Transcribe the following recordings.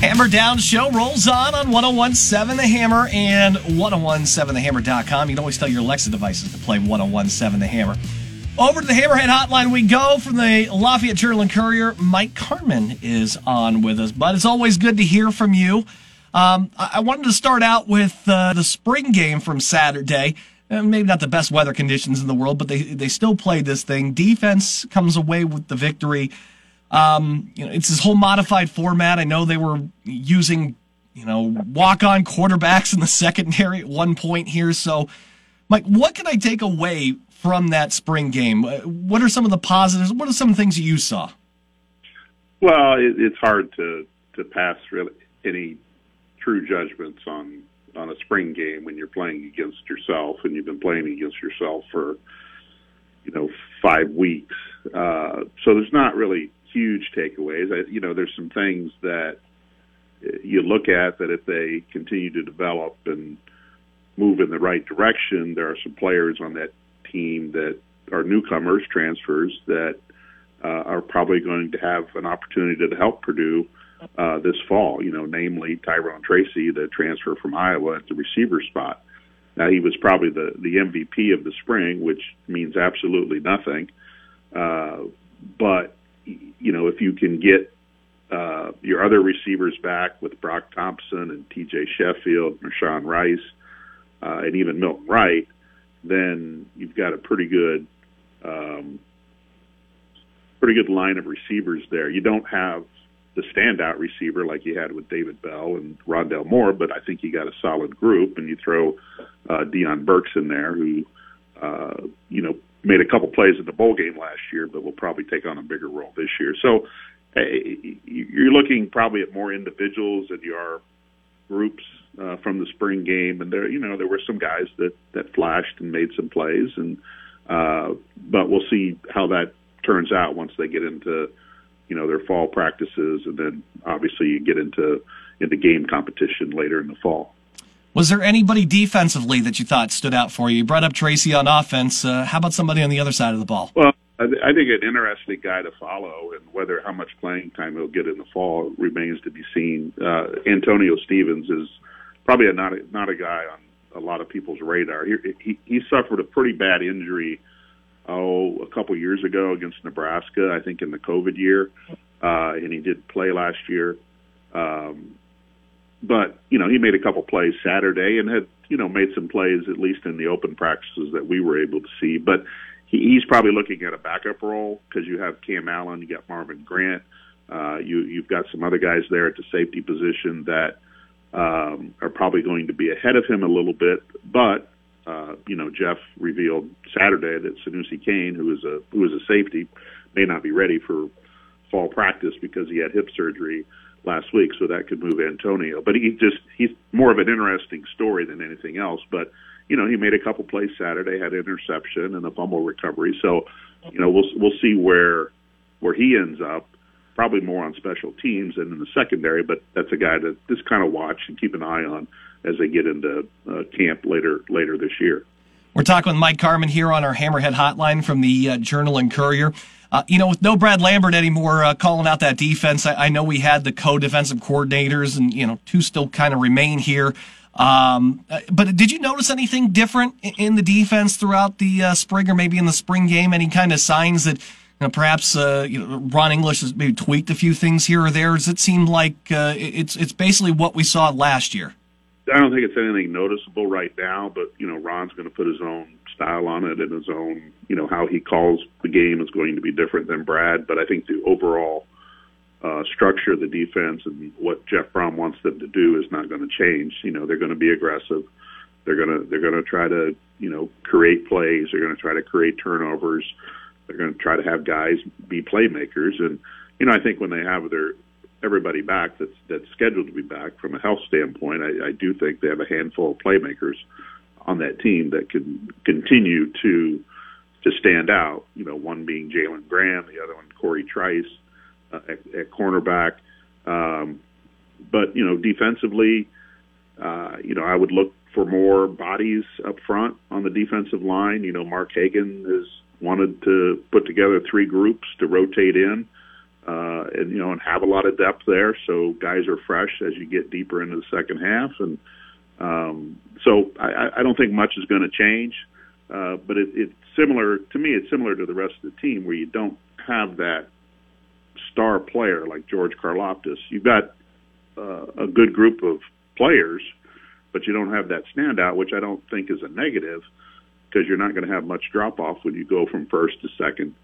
Hammer Down Show rolls on on 1017 The Hammer and 1017TheHammer.com. You can always tell your Alexa devices to play 1017 The Hammer. Over to the Hammerhead Hotline we go from the Lafayette Journal and Courier. Mike Carmin is on with us, but it's always good to hear from you. Um, I-, wanted to start out with uh, the spring game from Saturday. Uh, maybe not the best weather conditions in the world, but they they still played this thing. Defense comes away with the victory. Um, you know, it's this whole modified format. I know they were using, you know, walk on quarterbacks in the secondary at one point here. So, Mike, what can I take away from that spring game? Uh, what are some of the positives? What are some things you saw? Well, it, it's hard to to pass really any true judgments on on a spring game when you're playing against yourself and you've been playing against yourself for you know five weeks. Uh, so there's not really huge takeaways. I, you know, there's some things that you look at that if they continue to develop and move in the right direction, there are some players on that team that are newcomers, transfers that uh, are probably going to have an opportunity to help Purdue uh, this fall. You know, namely Tyrone Tracy, the transfer from Iowa at the receiver spot. Now he was probably the the MVP of the spring, which means absolutely nothing. Uh, but you know, if you can get uh, your other receivers back with Broc Thompson and T.J. Sheffield, and Rashawn Rice, uh, and even Milton Wright, then you've got a pretty good, um, pretty good line of receivers there. You don't have the standout receiver like you had with David Bell and Rondale Moore, but I think you got a solid group, and you throw uh, Deion Burks in there, who, uh, you know, made a couple plays in the bowl game last year, but will probably take on a bigger role this year. So you're looking probably at more individuals than you are groups uh, from the spring game, and there, you know, there were some guys that that flashed and made some plays, and uh, but we'll see how that turns out once they get into you know their fall practices, and then obviously you get into into game competition later in the fall. Was there anybody defensively that you thought stood out for you? You brought up Tracy on offense. Uh, how about somebody on the other side of the ball? Well, I, th- I think an interesting guy to follow, and whether how much playing time he'll get in the fall remains to be seen. Uh, Antonio Stevens is probably a, not a, not a guy on a lot of people's radar. He, he he suffered a pretty bad injury oh a couple years ago against Nebraska, I think in the COVID year, uh, and he did play last year. Um, but you know he made a couple plays Saturday and had you know made some plays at least in the open practices that we were able to see. But he, he's probably looking at a backup role because you have Cam Allen, you got Marvin Grant, uh, you you've got some other guys there at the safety position that um, are probably going to be ahead of him a little bit. But uh, you know Jeff revealed Saturday that Sanoussi Kane, who is a who is a safety, may not be ready for fall practice because he had hip surgery last week, so that could move Antonio. But he just he's more of an interesting story than anything else. But you know, he made a couple plays Saturday, had an interception and a fumble recovery. So, you know, we'll we'll see where where he ends up. Probably more on special teams and in the secondary, but that's a guy to just kind of watch and keep an eye on as they get into uh, camp later later this year. We're talking with Mike Carmin here on our Hammerhead Hotline from the uh, Journal and Courier. Uh, you know, with no Brad Lambert anymore uh, calling out that defense, I, I, know we had the co-defensive coordinators, and you know, two still kind of remain here. Um, uh, but did you notice anything different in the defense throughout the uh, spring, or maybe in the spring game? Any kind of signs that you know, perhaps uh, you know, Ron English has maybe tweaked a few things here or there? Does it seem like it's it's basically what we saw last year? I don't think it's anything noticeable right now, but you know, Ron's going to put his own style on it and his own, you know, how he calls the game is going to be different than Brad. But I think the overall uh, structure of the defense and what Jeff Brohm wants them to do is not going to change. You know, they're going to be aggressive. They're going to they're going to try to you know create plays. They're going to try to create turnovers. They're going to try to have guys be playmakers. And you know, I think when they have their everybody back that's that's scheduled to be back from a health standpoint, I, I do think they have a handful of playmakers on that team that can continue to to stand out. You know, one being Jalen Graham, the other one Cory Trice uh, at, at cornerback. Um, but you know, defensively, uh, you know, I would look for more bodies up front on the defensive line. You know, Mark Hagen has wanted to put together three groups to rotate in. Uh, and you know, and have a lot of depth there. So guys are fresh as you get deeper into the second half, and um, so I, I don't think much is going to change. Uh, but it, it's similar to me. It's similar to the rest of the team where you don't have that star player like George Karlaftis. You've got uh, a good group of players, but you don't have that standout, which I don't think is a negative because you're not going to have much drop off when you go from first to second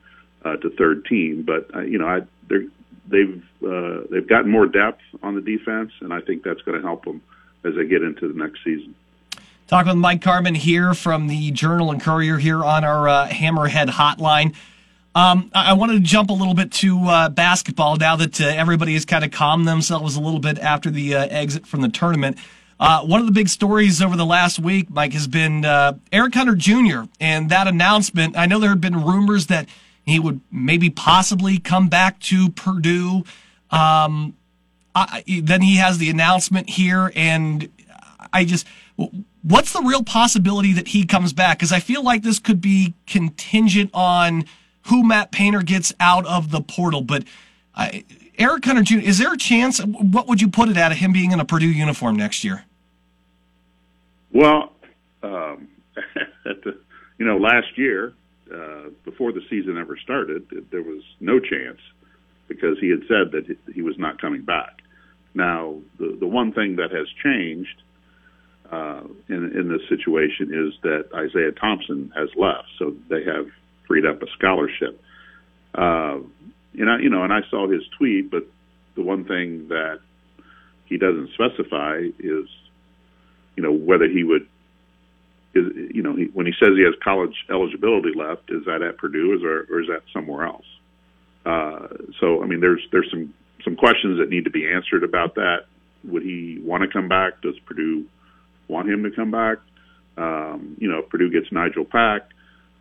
uh, to third team. But uh, you know, I, they're, they've uh, they've gotten more depth on the defense, and I think that's going to help them as they get into the next season. Talking with Mike Carmin here from the Journal and Courier here on our uh, Hammerhead hotline. Um, I wanted to jump a little bit to uh, basketball now that uh, everybody has kind of calmed themselves a little bit after the uh, exit from the tournament. Uh, one of the big stories over the last week, Mike, has been uh, Eric Hunter Jr. and that announcement. I know there have been rumors that he would maybe possibly come back to Purdue. Um, I, then he has the announcement here, and I just, what's the real possibility that he comes back? Because I feel like this could be contingent on who Matt Painter gets out of the portal. But uh, Eric Hunter Jr., is there a chance? What would you put it at of him being in a Purdue uniform next year? Well, um, you know, last year, uh, before the season ever started, there was no chance because he had said that he was not coming back. Now, the the one thing that has changed uh, in in this situation is that Isaiah Thompson has left, so they have freed up a scholarship. Uh, and I, you know, and I saw his tweet, but the one thing that he doesn't specify is, you know, whether he would, is, you know, he, when he says he has college eligibility left, is that at Purdue, or, or is that somewhere else? Uh, so, I mean, there's there's some some questions that need to be answered about that. Would he want to come back? Does Purdue want him to come back? Um, you know, if Purdue gets Nijel Pack,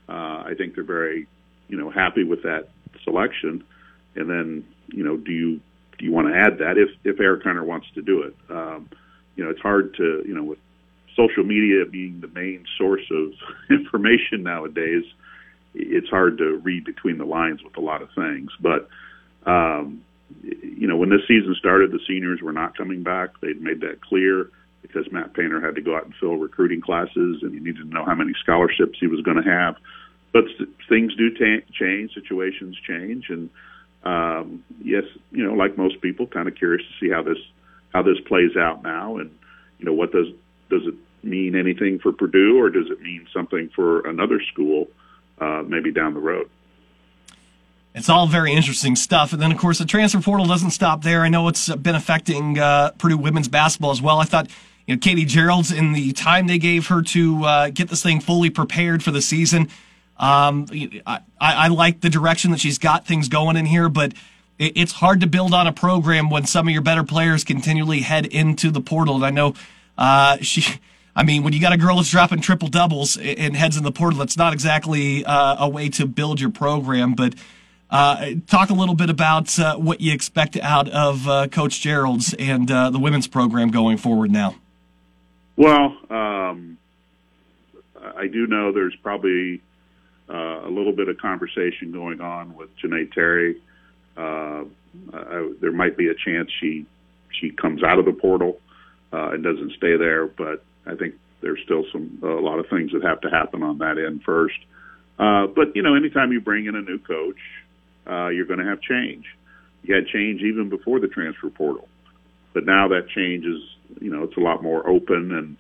uh, I think they're very, you know, happy with that selection. And then, you know, do you do you want to add that if if Eric Hunter wants to do it? Um, you know, it's hard to, you know, with social media being the main source of information nowadays, it's hard to read between the lines with a lot of things. But um, you know, when this season started, the seniors were not coming back. They'd made that clear because Matt Painter had to go out and fill recruiting classes, and he needed to know how many scholarships he was going to have. But things do ta- change, situations change, and um, yes, you know, like most people, kind of curious to see how this how this plays out now, and you know, what does does it mean anything for Purdue, or does it mean something for another school, uh, maybe down the road? It's all very interesting stuff. And then, of course, the transfer portal doesn't stop there. I know it's been affecting uh, Purdue women's basketball as well. I thought you know, Katie Gearlds in the time they gave her to uh, get this thing fully prepared for the season. Um, I, I, like the direction that she's got things going in here, but it, it's hard to build on a program when some of your better players continually head into the portal. And I know uh, she. I mean, when you got a girl that's dropping triple doubles and heads in the portal, that's not exactly uh, a way to build your program. But uh, talk a little bit about uh, what you expect out of uh, Coach Gearlds and uh, the women's program going forward now. Well, um, I do know there's probably uh, a little bit of conversation going on with Jeanae Terry. I, there might be a chance she she comes out of the portal uh, and doesn't stay there, but I think there's still some a lot of things that have to happen on that end first. Uh, but you know, anytime you bring in a new coach, uh, you're going to have change. You had change even before the transfer portal, but now that change is you know it's a lot more open and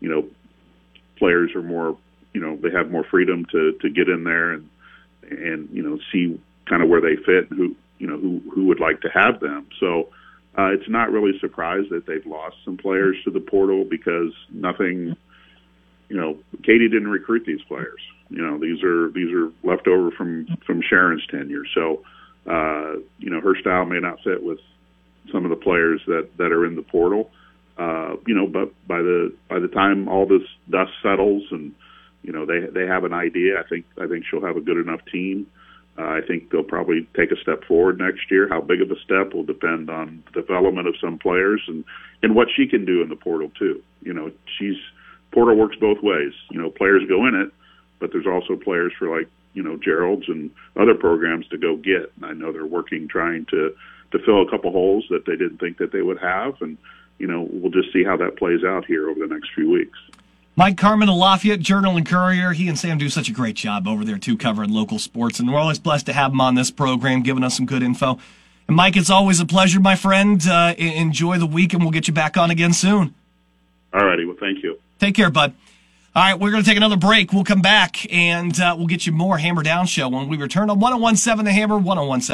you know players are more you know they have more freedom to to get in there and and you know see kind of where they fit and who you know who who would like to have them so uh, it's not really a surprise that they've lost some players to the portal because nothing you know Katie didn't recruit these players. You know these are these are left over from from Sharon's tenure. So uh you know her style may not fit with some of the players that that are in the portal. Uh, you know, but by the by the time all this dust settles and you know they they have an idea, I think I think she'll have a good enough team. Uh, Uh, I think they'll probably take a step forward next year. How big of a step will depend on the development of some players and and what she can do in the portal too. You know, she's portal works both ways. You know, players go in it, but there's also players for like you know Gearlds and other programs to go get. And I know they're working trying to to fill a couple holes that they didn't think that they would have, and you know we'll just see how that plays out here over the next few weeks. Mike Carmin, of Lafayette Journal and Courier. He and Sam do such a great job over there too, covering local sports, and we're always blessed to have him on this program, giving us some good info. And Mike, it's always a pleasure, my friend. Uh, enjoy the week, and we'll get you back on again soon. All righty. Well, thank you. Take care, bud. All right, we're going to take another break. We'll come back and uh, we'll get you more Hammer Down Show when we return on 1017 The Hammer, 1017.